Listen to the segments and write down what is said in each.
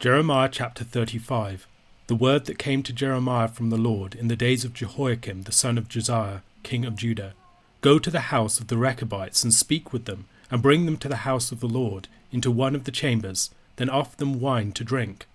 Jeremiah chapter 35 The word that came to Jeremiah from the Lord in the days of Jehoiakim the son of Josiah, king of Judah. Go to the house of the Rechabites and speak with them, and bring them to the house of the Lord, into one of the chambers, then offer them wine to drink.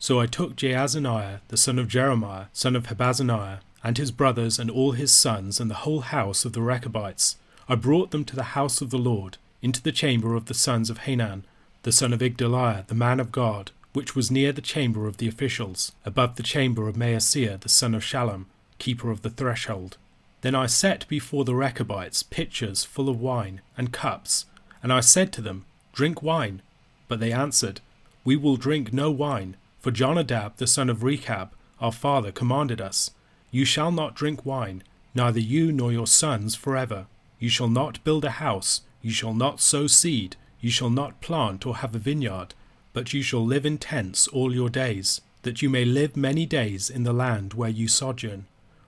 So I took Jaazaniah the son of Jeremiah, son of Habazziniah, and his brothers and all his sons and the whole house of the Rechabites. I brought them to the house of the Lord, into the chamber of the sons of Hanan, the son of Igdaliah, the man of God, which was near the chamber of the officials, above the chamber of Maaseiah the son of Shallum, keeper of the threshold. Then I set before the Rechabites pitchers full of wine, and cups, and I said to them, Drink wine. But they answered, We will drink no wine, for Jonadab the son of Rechab, our father, commanded us, You shall not drink wine, neither you nor your sons forever. You shall not build a house, you shall not sow seed, you shall not plant or have a vineyard, but you shall live in tents all your days, that you may live many days in the land where you sojourn.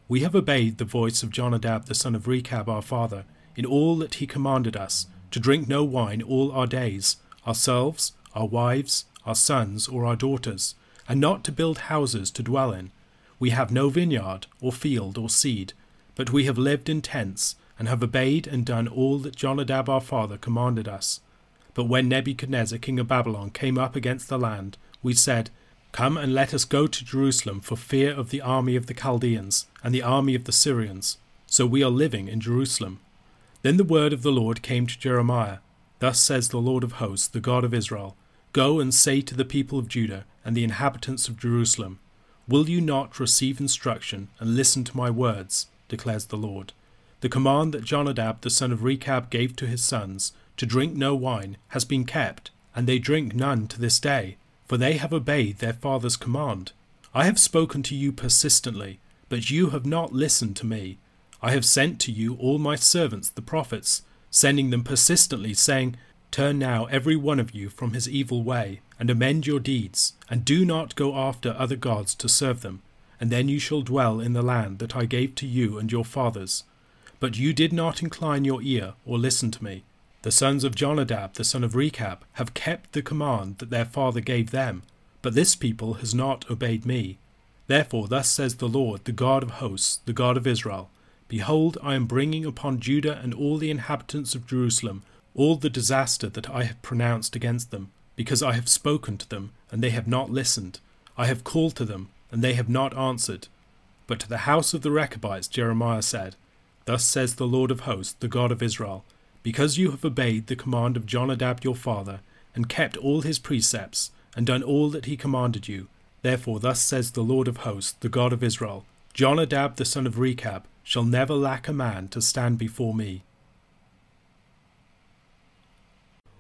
We have obeyed the voice of Jonadab the son of Rechab our father, in all that he commanded us, to drink no wine all our days, ourselves, our wives, our sons, or our daughters, and not to build houses to dwell in. We have no vineyard, or field, or seed, but we have lived in tents, and have obeyed and done all that Jonadab our father commanded us. But when Nebuchadnezzar king of Babylon came up against the land, we said, Come and let us go to Jerusalem for fear of the army of the Chaldeans and the army of the Syrians. So we are living in Jerusalem. Then the word of the Lord came to Jeremiah. Thus says the Lord of hosts, the God of Israel Go and say to the people of Judah and the inhabitants of Jerusalem, Will you not receive instruction and listen to my words? declares the Lord. The command that Jonadab the son of Rechab gave to his sons, to drink no wine, has been kept, and they drink none to this day, for they have obeyed their father's command. I have spoken to you persistently, but you have not listened to me. I have sent to you all my servants the prophets, sending them persistently, saying, Turn now every one of you from his evil way, and amend your deeds, and do not go after other gods to serve them, and then you shall dwell in the land that I gave to you and your fathers. But you did not incline your ear or listen to me. The sons of Jonadab, the son of Rechab, have kept the command that their father gave them, but this people has not obeyed me. Therefore, thus says the Lord, the God of hosts, the God of Israel Behold, I am bringing upon Judah and all the inhabitants of Jerusalem all the disaster that I have pronounced against them, because I have spoken to them, and they have not listened. I have called to them, and they have not answered. But to the house of the Rechabites Jeremiah said, Thus says the Lord of hosts, the God of Israel because you have obeyed the command of Jonadab your father, and kept all his precepts, and done all that he commanded you, therefore thus says the Lord of hosts, the God of Israel, Jonadab the son of Rechab shall never lack a man to stand before me.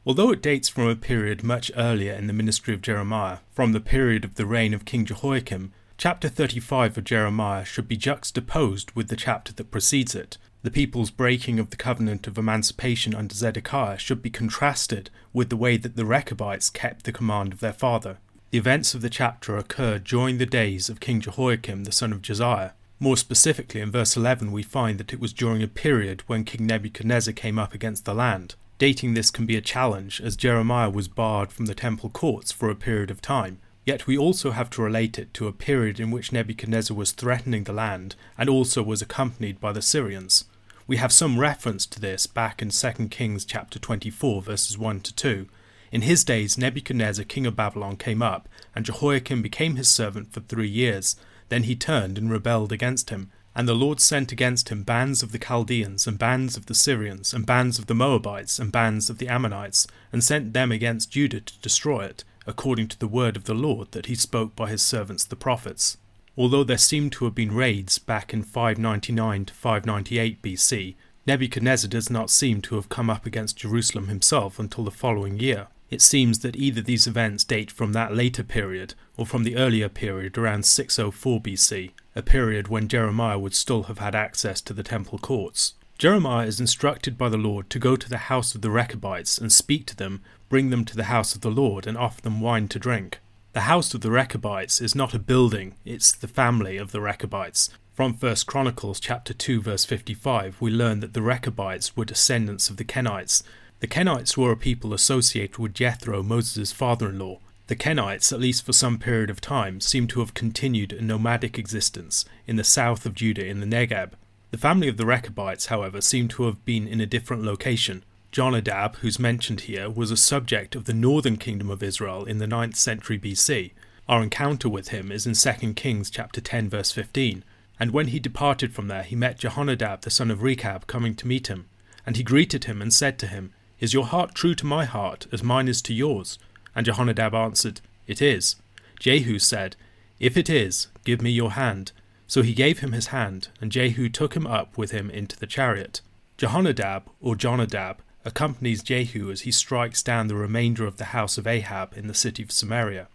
Although it dates from a period much earlier in the ministry of Jeremiah, from the period of the reign of King Jehoiakim, chapter 35 of Jeremiah should be juxtaposed with the chapter that precedes it, the people's breaking of the covenant of emancipation under Zedekiah should be contrasted with the way that the Rechabites kept the command of their father. The events of the chapter occurred during the days of King Jehoiakim the son of Josiah. More specifically, in verse 11, we find that it was during a period when King Nebuchadnezzar came up against the land. Dating this can be a challenge, as Jeremiah was barred from the temple courts for a period of time. Yet we also have to relate it to a period in which Nebuchadnezzar was threatening the land and also was accompanied by the Syrians. We have some reference to this back in 2 Kings chapter 24 verses 1 to 2. In his days Nebuchadnezzar king of Babylon came up, and Jehoiakim became his servant for three years. Then he turned and rebelled against him. And the Lord sent against him bands of the Chaldeans, and bands of the Syrians, and bands of the Moabites, and bands of the Ammonites, and sent them against Judah to destroy it, according to the word of the Lord that he spoke by his servants the prophets. Although there seem to have been raids back in 599 to 598 BC, Nebuchadnezzar does not seem to have come up against Jerusalem himself until the following year. It seems that either these events date from that later period or from the earlier period around 604 BC, a period when Jeremiah would still have had access to the temple courts. Jeremiah is instructed by the Lord to go to the house of the Rechabites and speak to them, bring them to the house of the Lord, and offer them wine to drink. The house of the Rechabites is not a building, it's the family of the Rechabites. From 1 Chronicles chapter 2 verse 55, we learn that the Rechabites were descendants of the Kenites. The Kenites were a people associated with Jethro, Moses' father-in-law. The Kenites, at least for some period of time, seem to have continued a nomadic existence in the south of Judah in the Negeb. The family of the Rechabites, however, seem to have been in a different location. Jonadab, who's mentioned here, was a subject of the northern kingdom of Israel in the 9th century BC. Our encounter with him is in 2 Kings chapter 10 verse 15. And when he departed from there, he met Jehonadab the son of Rechab coming to meet him. And he greeted him and said to him, Is your heart true to my heart, as mine is to yours? And Jehonadab answered, It is. Jehu said, If it is, give me your hand. So he gave him his hand, and Jehu took him up with him into the chariot. Jehonadab, or Jonadab, accompanies Jehu as he strikes down the remainder of the house of Ahab in the city of Samaria.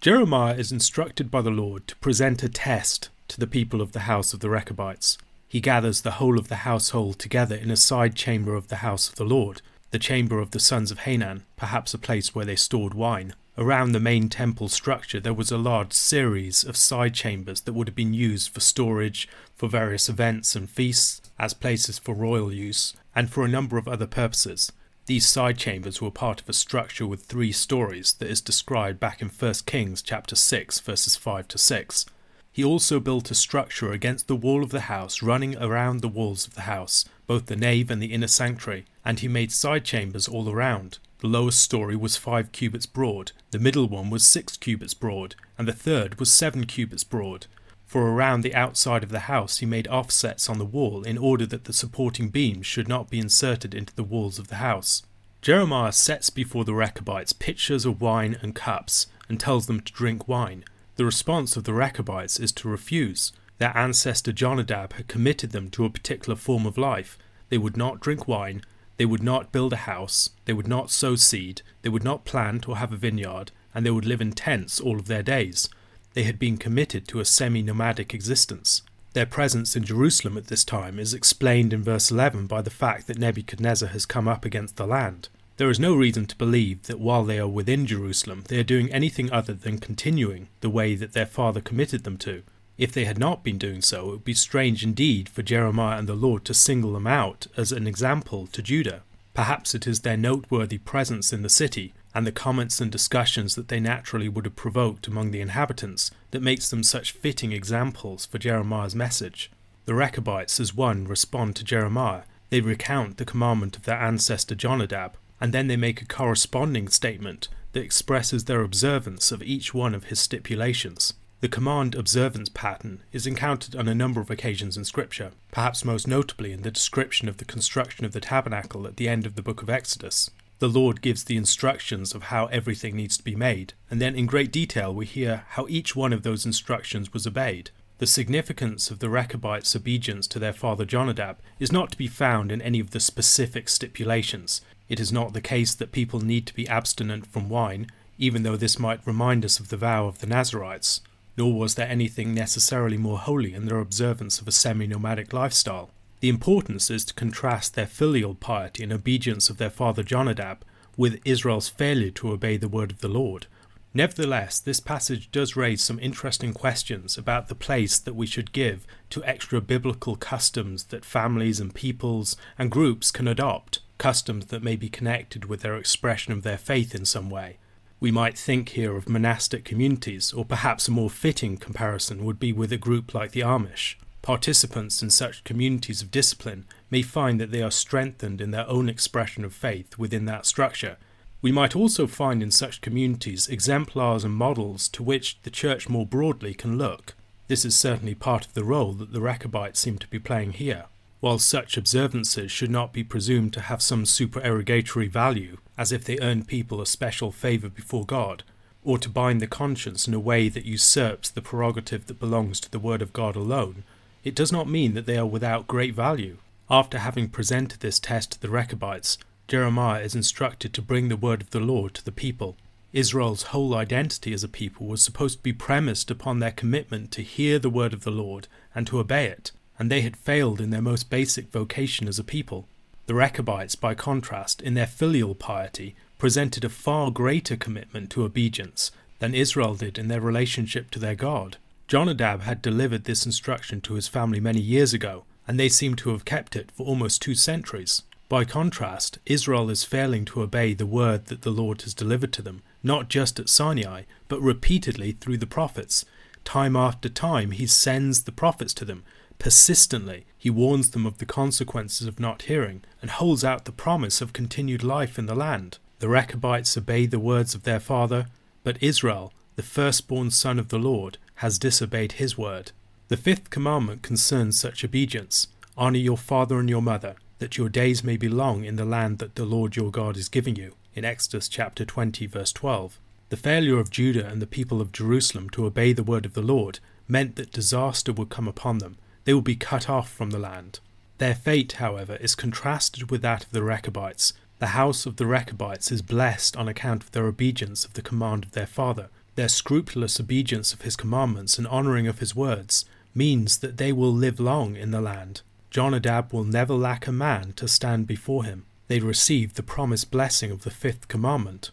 Jeremiah is instructed by the Lord to present a test to the people of the house of the Rechabites. He gathers the whole of the household together in a side chamber of the house of the Lord, the chamber of the sons of Hanan, perhaps a place where they stored wine. Around the main temple structure, there was a large series of side chambers that would have been used for storage, for various events and feasts, as places for royal use, and for a number of other purposes. These side chambers were part of a structure with three stories that is described back in 1 Kings chapter 6 verses 5 to 6. He also built a structure against the wall of the house running around the walls of the house, both the nave and the inner sanctuary, and he made side chambers all around. The lowest story was five cubits broad, the middle one was six cubits broad, and the third was seven cubits broad. For around the outside of the house he made offsets on the wall in order that the supporting beams should not be inserted into the walls of the house. Jeremiah sets before the Rechabites pitchers of wine and cups, and tells them to drink wine. The response of the Rechabites is to refuse. Their ancestor Jonadab had committed them to a particular form of life. They would not drink wine, they would not build a house, they would not sow seed, they would not plant or have a vineyard, and they would live in tents all of their days. They had been committed to a semi nomadic existence. Their presence in Jerusalem at this time is explained in verse 11 by the fact that Nebuchadnezzar has come up against the land. There is no reason to believe that while they are within Jerusalem, they are doing anything other than continuing the way that their father committed them to. If they had not been doing so, it would be strange indeed for Jeremiah and the Lord to single them out as an example to Judah. Perhaps it is their noteworthy presence in the city and the comments and discussions that they naturally would have provoked among the inhabitants that makes them such fitting examples for Jeremiah's message. The Rechabites, as one, respond to Jeremiah. They recount the commandment of their ancestor Jonadab, and then they make a corresponding statement that expresses their observance of each one of his stipulations. The command observance pattern is encountered on a number of occasions in Scripture, perhaps most notably in the description of the construction of the tabernacle at the end of the book of Exodus. The Lord gives the instructions of how everything needs to be made, and then in great detail we hear how each one of those instructions was obeyed. The significance of the Rechabites' obedience to their father Jonadab is not to be found in any of the specific stipulations. It is not the case that people need to be abstinent from wine, even though this might remind us of the vow of the Nazarites nor was there anything necessarily more holy in their observance of a semi nomadic lifestyle. The importance is to contrast their filial piety and obedience of their father Jonadab with Israel's failure to obey the word of the Lord. Nevertheless, this passage does raise some interesting questions about the place that we should give to extra biblical customs that families and peoples and groups can adopt, customs that may be connected with their expression of their faith in some way. We might think here of monastic communities, or perhaps a more fitting comparison would be with a group like the Amish. Participants in such communities of discipline may find that they are strengthened in their own expression of faith within that structure. We might also find in such communities exemplars and models to which the church more broadly can look. This is certainly part of the role that the Rechabites seem to be playing here. While such observances should not be presumed to have some supererogatory value, as if they earned people a special favour before God, or to bind the conscience in a way that usurps the prerogative that belongs to the Word of God alone, it does not mean that they are without great value. After having presented this test to the Rechabites, Jeremiah is instructed to bring the word of the Lord to the people. Israel's whole identity as a people was supposed to be premised upon their commitment to hear the word of the Lord and to obey it and they had failed in their most basic vocation as a people. The Rechabites, by contrast, in their filial piety, presented a far greater commitment to obedience than Israel did in their relationship to their God. Jonadab had delivered this instruction to his family many years ago, and they seem to have kept it for almost two centuries. By contrast, Israel is failing to obey the word that the Lord has delivered to them, not just at Sinai, but repeatedly through the prophets. Time after time, he sends the prophets to them. Persistently, he warns them of the consequences of not hearing and holds out the promise of continued life in the land. The Rechabites obey the words of their father, but Israel, the firstborn son of the Lord, has disobeyed his word. The fifth commandment concerns such obedience Honour your father and your mother, that your days may be long in the land that the Lord your God is giving you. In Exodus chapter 20, verse 12. The failure of Judah and the people of Jerusalem to obey the word of the Lord meant that disaster would come upon them. They will be cut off from the land. Their fate, however, is contrasted with that of the Rechabites. The house of the Rechabites is blessed on account of their obedience of the command of their father. Their scrupulous obedience of his commandments and honouring of his words means that they will live long in the land. Jonadab will never lack a man to stand before him. They receive the promised blessing of the fifth commandment.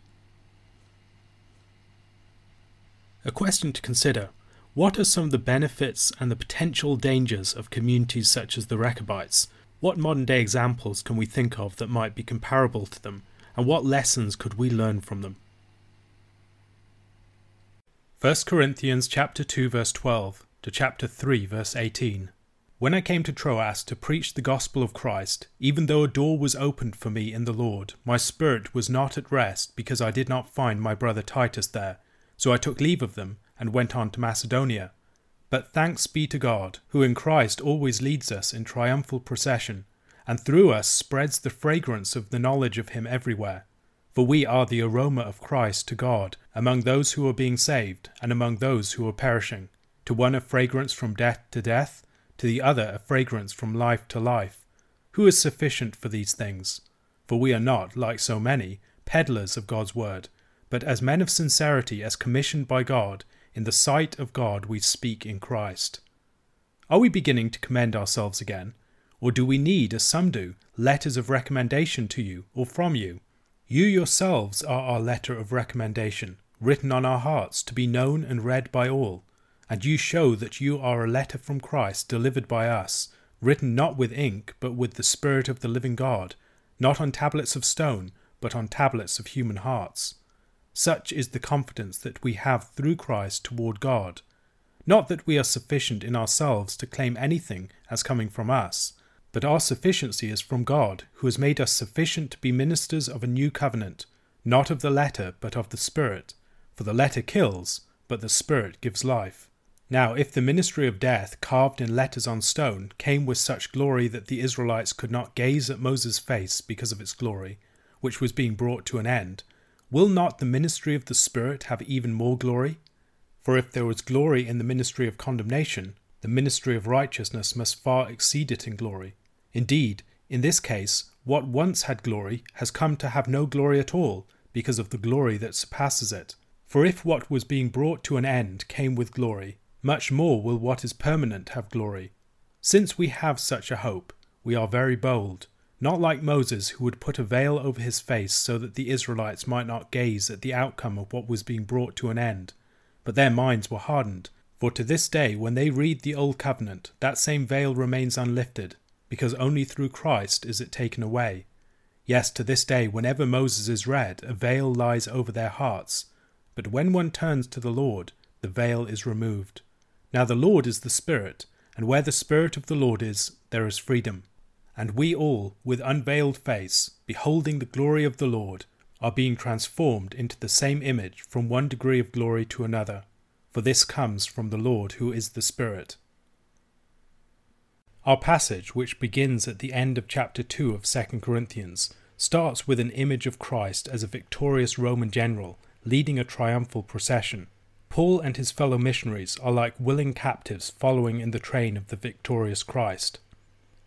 A question to consider what are some of the benefits and the potential dangers of communities such as the Rechabites? What modern day examples can we think of that might be comparable to them, and what lessons could we learn from them? 1 Corinthians chapter 2 verse 12 to chapter 3 verse 18. When I came to Troas to preach the gospel of Christ, even though a door was opened for me in the Lord, my spirit was not at rest because I did not find my brother Titus there. So I took leave of them and went on to Macedonia. But thanks be to God, who in Christ always leads us in triumphal procession, and through us spreads the fragrance of the knowledge of Him everywhere. For we are the aroma of Christ to God among those who are being saved and among those who are perishing. To one a fragrance from death to death to the other a fragrance from life to life. Who is sufficient for these things? For we are not, like so many, peddlers of God's word, but as men of sincerity, as commissioned by God, in the sight of God we speak in Christ. Are we beginning to commend ourselves again? Or do we need, as some do, letters of recommendation to you or from you? You yourselves are our letter of recommendation, written on our hearts to be known and read by all and you show that you are a letter from Christ delivered by us, written not with ink, but with the Spirit of the living God, not on tablets of stone, but on tablets of human hearts. Such is the confidence that we have through Christ toward God. Not that we are sufficient in ourselves to claim anything as coming from us, but our sufficiency is from God, who has made us sufficient to be ministers of a new covenant, not of the letter, but of the Spirit. For the letter kills, but the Spirit gives life. Now, if the ministry of death, carved in letters on stone, came with such glory that the Israelites could not gaze at Moses' face because of its glory, which was being brought to an end, will not the ministry of the Spirit have even more glory? For if there was glory in the ministry of condemnation, the ministry of righteousness must far exceed it in glory. Indeed, in this case, what once had glory has come to have no glory at all, because of the glory that surpasses it. For if what was being brought to an end came with glory, much more will what is permanent have glory. Since we have such a hope, we are very bold, not like Moses, who would put a veil over his face so that the Israelites might not gaze at the outcome of what was being brought to an end. But their minds were hardened, for to this day, when they read the Old Covenant, that same veil remains unlifted, because only through Christ is it taken away. Yes, to this day, whenever Moses is read, a veil lies over their hearts. But when one turns to the Lord, the veil is removed. Now the Lord is the Spirit, and where the Spirit of the Lord is, there is freedom. And we all, with unveiled face, beholding the glory of the Lord, are being transformed into the same image from one degree of glory to another, for this comes from the Lord who is the Spirit. Our passage, which begins at the end of chapter 2 of 2 Corinthians, starts with an image of Christ as a victorious Roman general leading a triumphal procession. Paul and his fellow missionaries are like willing captives following in the train of the victorious Christ.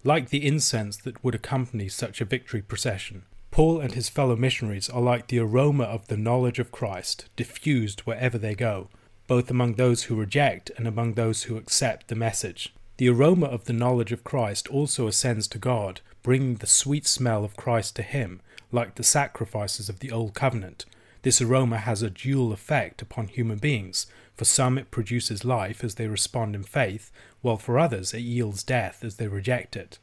Like the incense that would accompany such a victory procession, Paul and his fellow missionaries are like the aroma of the knowledge of Christ, diffused wherever they go, both among those who reject and among those who accept the message. The aroma of the knowledge of Christ also ascends to God, bringing the sweet smell of Christ to him, like the sacrifices of the Old Covenant, this aroma has a dual effect upon human beings. For some, it produces life as they respond in faith, while for others, it yields death as they reject it.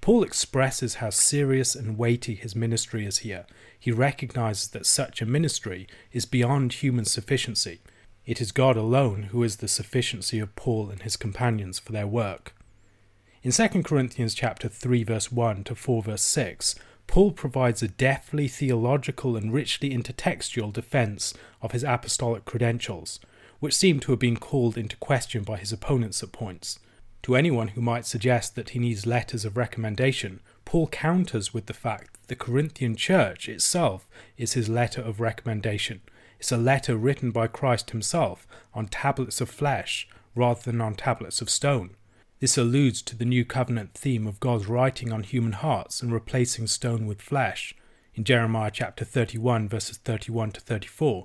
Paul expresses how serious and weighty his ministry is here. He recognizes that such a ministry is beyond human sufficiency. It is God alone who is the sufficiency of Paul and his companions for their work. In 2 Corinthians chapter 3 verse 1 to 4 verse 6, Paul provides a deftly theological and richly intertextual defense of his apostolic credentials, which seem to have been called into question by his opponents at points. To anyone who might suggest that he needs letters of recommendation, Paul counters with the fact that the Corinthian church itself is his letter of recommendation. It's a letter written by Christ himself on tablets of flesh rather than on tablets of stone. This alludes to the new covenant theme of God's writing on human hearts and replacing stone with flesh. In Jeremiah chapter 31, verses 31 to 34,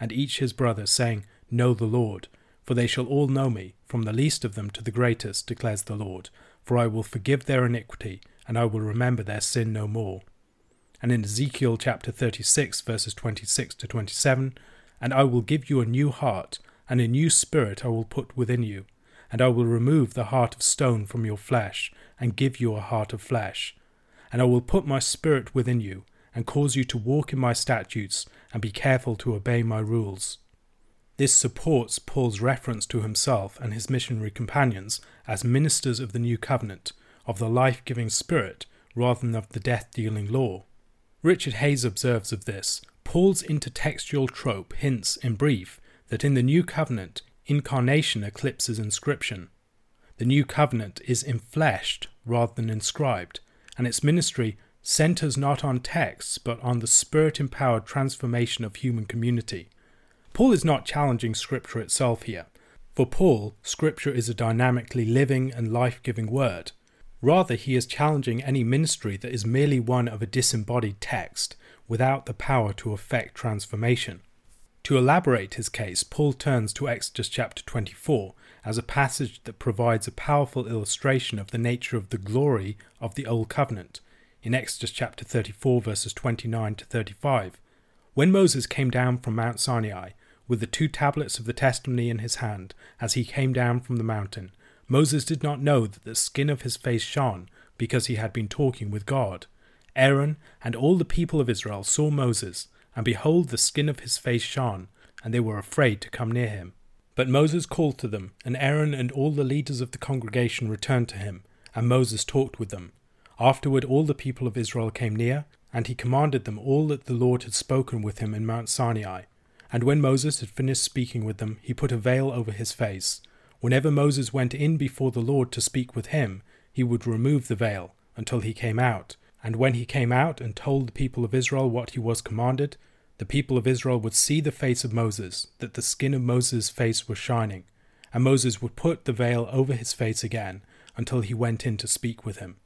and each his brother, saying, Know the Lord. For they shall all know me, from the least of them to the greatest, declares the Lord. For I will forgive their iniquity, and I will remember their sin no more. And in Ezekiel chapter 36, verses 26 to 27, And I will give you a new heart, and a new spirit I will put within you. And I will remove the heart of stone from your flesh, and give you a heart of flesh. And I will put my spirit within you, and cause you to walk in my statutes and be careful to obey my rules. This supports Paul's reference to himself and his missionary companions as ministers of the new covenant, of the life giving spirit, rather than of the death dealing law. Richard Hays observes of this Paul's intertextual trope hints, in brief, that in the new covenant, incarnation eclipses inscription. The new covenant is infleshed rather than inscribed, and its ministry centers not on texts but on the spirit empowered transformation of human community. Paul is not challenging Scripture itself here. For Paul, Scripture is a dynamically living and life giving word. Rather, he is challenging any ministry that is merely one of a disembodied text without the power to effect transformation. To elaborate his case, Paul turns to Exodus chapter 24 as a passage that provides a powerful illustration of the nature of the glory of the Old Covenant in Exodus chapter 34, verses 29 to 35. When Moses came down from Mount Sinai, with the two tablets of the testimony in his hand, as he came down from the mountain, Moses did not know that the skin of his face shone, because he had been talking with God. Aaron and all the people of Israel saw Moses, and behold, the skin of his face shone, and they were afraid to come near him. But Moses called to them, and Aaron and all the leaders of the congregation returned to him, and Moses talked with them. Afterward, all the people of Israel came near, and he commanded them all that the Lord had spoken with him in Mount Sinai. And when Moses had finished speaking with them, he put a veil over his face. Whenever Moses went in before the Lord to speak with him, he would remove the veil until he came out. And when he came out and told the people of Israel what he was commanded, the people of Israel would see the face of Moses, that the skin of Moses' face was shining. And Moses would put the veil over his face again until he went in to speak with him.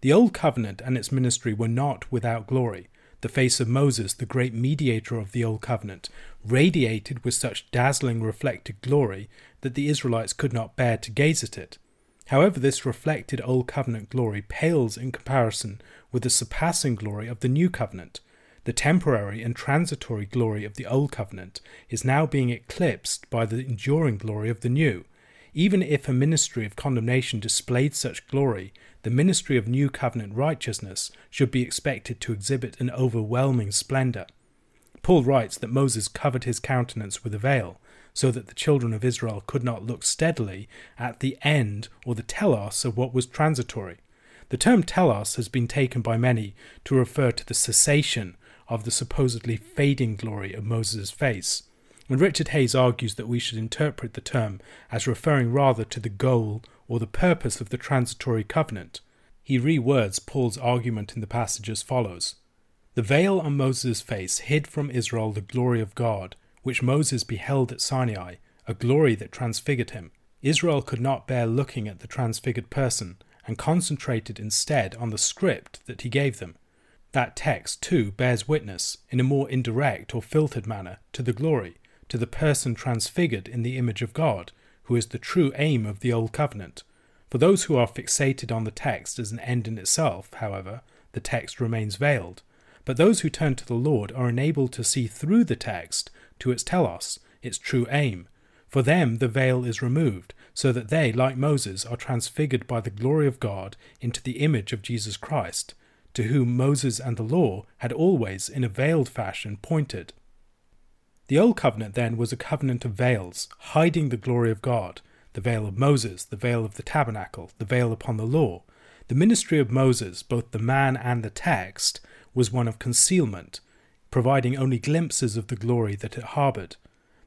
The Old Covenant and its ministry were not without glory. The face of Moses, the great mediator of the Old Covenant, radiated with such dazzling reflected glory that the Israelites could not bear to gaze at it. However, this reflected Old Covenant glory pales in comparison with the surpassing glory of the New Covenant. The temporary and transitory glory of the Old Covenant is now being eclipsed by the enduring glory of the New. Even if a ministry of condemnation displayed such glory, the ministry of New Covenant righteousness should be expected to exhibit an overwhelming splendour. Paul writes that Moses covered his countenance with a veil, so that the children of Israel could not look steadily at the end or the telos of what was transitory. The term telos has been taken by many to refer to the cessation of the supposedly fading glory of Moses' face. And Richard Hays argues that we should interpret the term as referring rather to the goal or the purpose of the transitory covenant. He rewords Paul's argument in the passage as follows The veil on Moses' face hid from Israel the glory of God, which Moses beheld at Sinai, a glory that transfigured him. Israel could not bear looking at the transfigured person, and concentrated instead on the script that he gave them. That text, too, bears witness, in a more indirect or filtered manner, to the glory, to the person transfigured in the image of God, who is the true aim of the Old Covenant. For those who are fixated on the text as an end in itself, however, the text remains veiled. But those who turn to the Lord are enabled to see through the text to its telos, its true aim. For them the veil is removed, so that they, like Moses, are transfigured by the glory of God into the image of Jesus Christ, to whom Moses and the law had always, in a veiled fashion, pointed. The Old Covenant, then, was a covenant of veils, hiding the glory of God the veil of Moses, the veil of the tabernacle, the veil upon the law. The ministry of Moses, both the man and the text, was one of concealment, providing only glimpses of the glory that it harboured.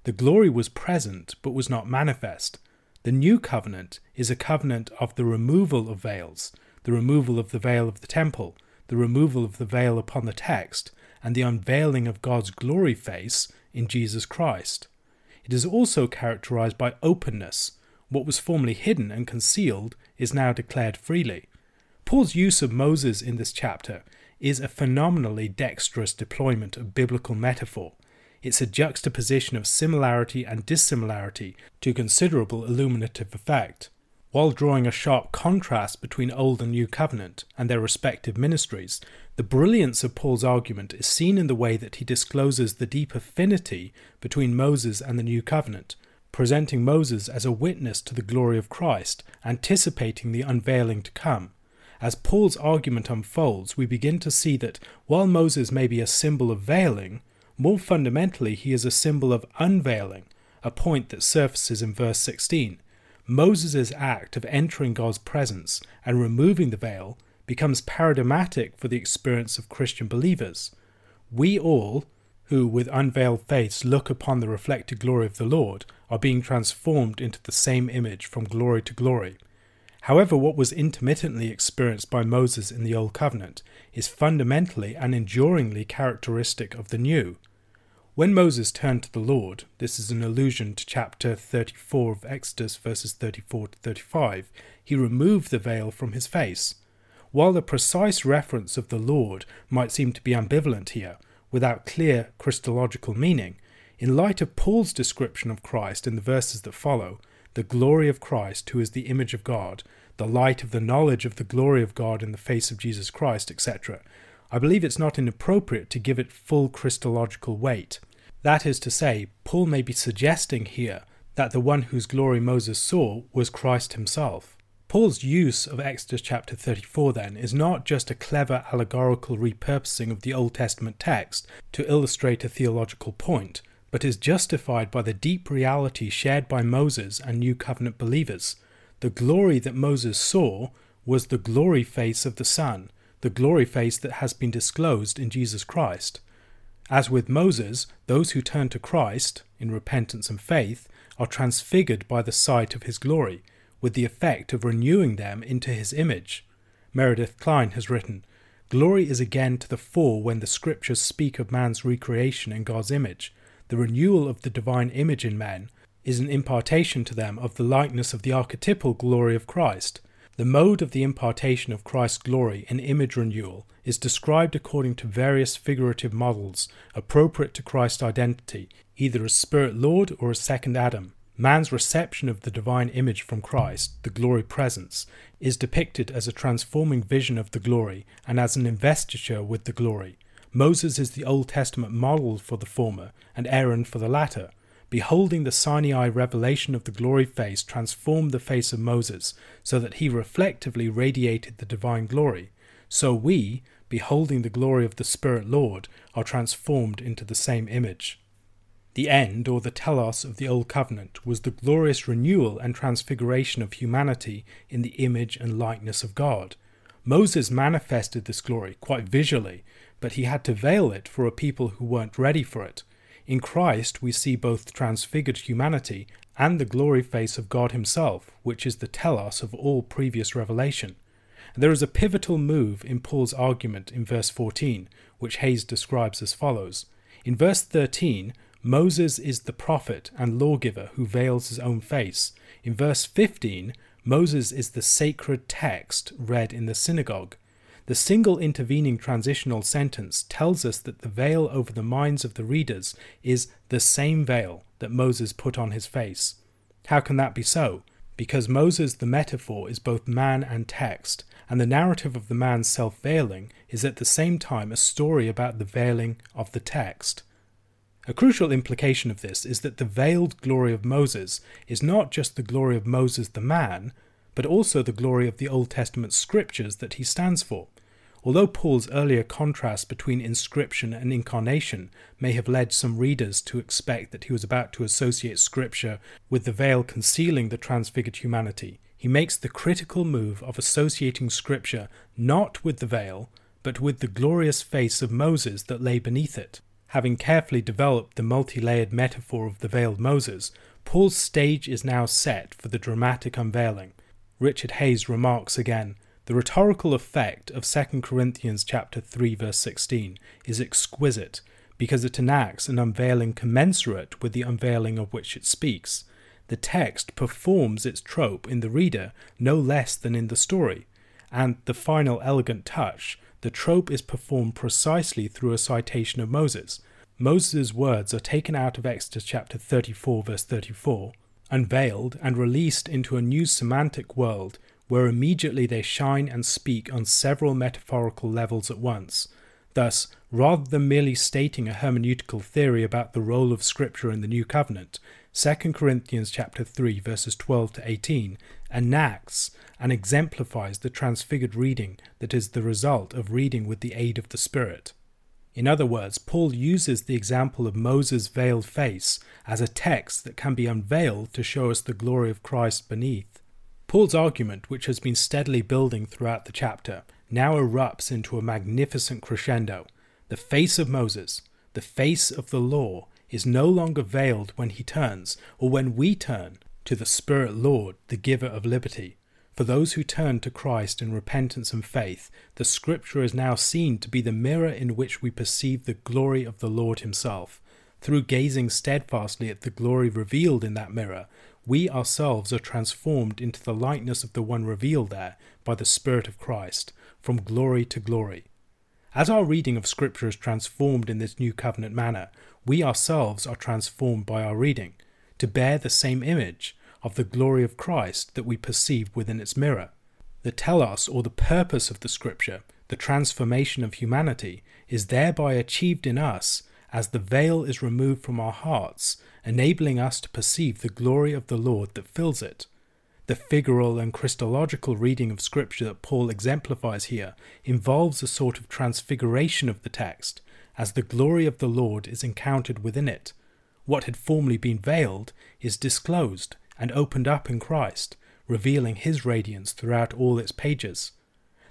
The glory was present, but was not manifest. The new covenant is a covenant of the removal of veils, the removal of the veil of the temple, the removal of the veil upon the text, and the unveiling of God's glory face in Jesus Christ. It is also characterized by openness. What was formerly hidden and concealed is now declared freely. Paul's use of Moses in this chapter is a phenomenally dexterous deployment of biblical metaphor. It's a juxtaposition of similarity and dissimilarity to considerable illuminative effect while drawing a sharp contrast between Old and New Covenant and their respective ministries, the brilliance of Paul's argument is seen in the way that he discloses the deep affinity between Moses and the New Covenant, presenting Moses as a witness to the glory of Christ, anticipating the unveiling to come. As Paul's argument unfolds, we begin to see that while Moses may be a symbol of veiling, more fundamentally he is a symbol of unveiling, a point that surfaces in verse 16. Moses' act of entering God's presence and removing the veil becomes paradigmatic for the experience of Christian believers. We all, who with unveiled face look upon the reflected glory of the Lord, are being transformed into the same image from glory to glory. However, what was intermittently experienced by Moses in the Old Covenant is fundamentally and enduringly characteristic of the New. When Moses turned to the Lord, this is an allusion to chapter 34 of Exodus, verses 34 to 35, he removed the veil from his face. While the precise reference of the Lord might seem to be ambivalent here, without clear Christological meaning, in light of Paul's description of Christ in the verses that follow, the glory of Christ, who is the image of God, the light of the knowledge of the glory of God in the face of Jesus Christ, etc., I believe it's not inappropriate to give it full Christological weight. That is to say, Paul may be suggesting here that the one whose glory Moses saw was Christ himself. Paul's use of Exodus chapter 34 then is not just a clever allegorical repurposing of the Old Testament text to illustrate a theological point, but is justified by the deep reality shared by Moses and New Covenant believers. The glory that Moses saw was the glory face of the Son, the glory face that has been disclosed in Jesus Christ. As with Moses, those who turn to Christ in repentance and faith are transfigured by the sight of his glory, with the effect of renewing them into his image. Meredith Kline has written Glory is again to the fore when the scriptures speak of man's recreation in God's image. The renewal of the divine image in men is an impartation to them of the likeness of the archetypal glory of Christ. The mode of the impartation of Christ's glory in image renewal is described according to various figurative models appropriate to Christ's identity, either as Spirit Lord or as Second Adam. Man's reception of the divine image from Christ, the glory presence, is depicted as a transforming vision of the glory and as an investiture with the glory. Moses is the Old Testament model for the former, and Aaron for the latter beholding the Sinai revelation of the glory face transformed the face of Moses, so that he reflectively radiated the divine glory, so we, beholding the glory of the Spirit Lord, are transformed into the same image. The end, or the telos, of the Old Covenant was the glorious renewal and transfiguration of humanity in the image and likeness of God. Moses manifested this glory quite visually, but he had to veil it for a people who weren't ready for it. In Christ, we see both transfigured humanity and the glory face of God Himself, which is the telos of all previous revelation. There is a pivotal move in Paul's argument in verse 14, which Hays describes as follows. In verse 13, Moses is the prophet and lawgiver who veils his own face. In verse 15, Moses is the sacred text read in the synagogue. The single intervening transitional sentence tells us that the veil over the minds of the readers is the same veil that Moses put on his face. How can that be so? Because Moses, the metaphor, is both man and text, and the narrative of the man's self veiling is at the same time a story about the veiling of the text. A crucial implication of this is that the veiled glory of Moses is not just the glory of Moses the man, but also the glory of the Old Testament scriptures that he stands for. Although Paul's earlier contrast between inscription and incarnation may have led some readers to expect that he was about to associate scripture with the veil concealing the transfigured humanity, he makes the critical move of associating scripture not with the veil, but with the glorious face of Moses that lay beneath it. Having carefully developed the multi layered metaphor of the veiled Moses, Paul's stage is now set for the dramatic unveiling. Richard Hays remarks again the rhetorical effect of 2 Corinthians chapter 3 verse 16 is exquisite because it enacts an unveiling commensurate with the unveiling of which it speaks. The text performs its trope in the reader no less than in the story, and the final elegant touch the trope is performed precisely through a citation of Moses. Moses' words are taken out of Exodus chapter 34, verse 34, unveiled and released into a new semantic world where immediately they shine and speak on several metaphorical levels at once. Thus, rather than merely stating a hermeneutical theory about the role of Scripture in the New Covenant, 2 Corinthians chapter 3 verses 12 to 18 enacts and exemplifies the transfigured reading that is the result of reading with the aid of the Spirit. In other words, Paul uses the example of Moses' veiled face as a text that can be unveiled to show us the glory of Christ beneath. Paul's argument, which has been steadily building throughout the chapter, now erupts into a magnificent crescendo. The face of Moses, the face of the law, is no longer veiled when he turns, or when we turn, to the Spirit Lord, the giver of liberty. For those who turn to Christ in repentance and faith, the Scripture is now seen to be the mirror in which we perceive the glory of the Lord Himself. Through gazing steadfastly at the glory revealed in that mirror, we ourselves are transformed into the likeness of the one revealed there by the Spirit of Christ, from glory to glory. As our reading of Scripture is transformed in this new covenant manner, we ourselves are transformed by our reading, to bear the same image of the glory of Christ that we perceive within its mirror. The telos or the purpose of the Scripture, the transformation of humanity, is thereby achieved in us as the veil is removed from our hearts, enabling us to perceive the glory of the Lord that fills it. The figural and Christological reading of Scripture that Paul exemplifies here involves a sort of transfiguration of the text, as the glory of the Lord is encountered within it. What had formerly been veiled is disclosed and opened up in Christ, revealing His radiance throughout all its pages.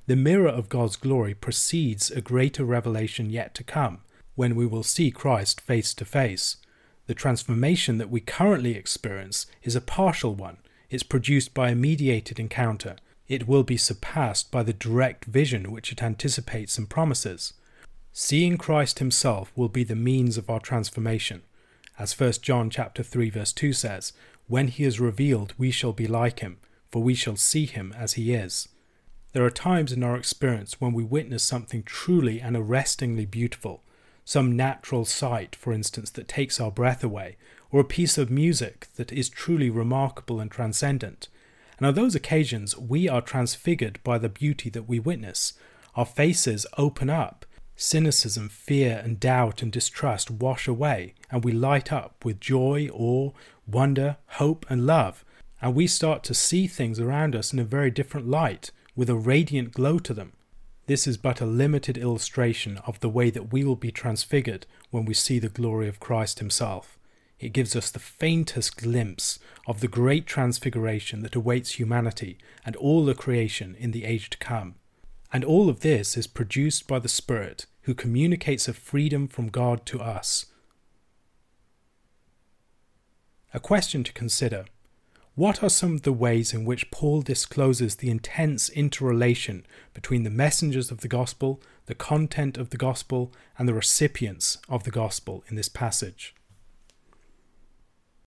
The mirror of God's glory precedes a greater revelation yet to come, when we will see Christ face to face. The transformation that we currently experience is a partial one. It's produced by a mediated encounter. It will be surpassed by the direct vision which it anticipates and promises. Seeing Christ himself will be the means of our transformation. As 1 John chapter 3 verse 2 says, when he is revealed we shall be like him, for we shall see him as he is. There are times in our experience when we witness something truly and arrestingly beautiful, some natural sight, for instance, that takes our breath away, or a piece of music that is truly remarkable and transcendent. And on those occasions, we are transfigured by the beauty that we witness. Our faces open up, cynicism, fear, and doubt and distrust wash away, and we light up with joy, awe, wonder, hope, and love. And we start to see things around us in a very different light, with a radiant glow to them. This is but a limited illustration of the way that we will be transfigured when we see the glory of Christ Himself. It gives us the faintest glimpse of the great transfiguration that awaits humanity and all the creation in the age to come. And all of this is produced by the Spirit, who communicates a freedom from God to us. A question to consider what are some of the ways in which Paul discloses the intense interrelation between the messengers of the gospel, the content of the gospel, and the recipients of the gospel in this passage?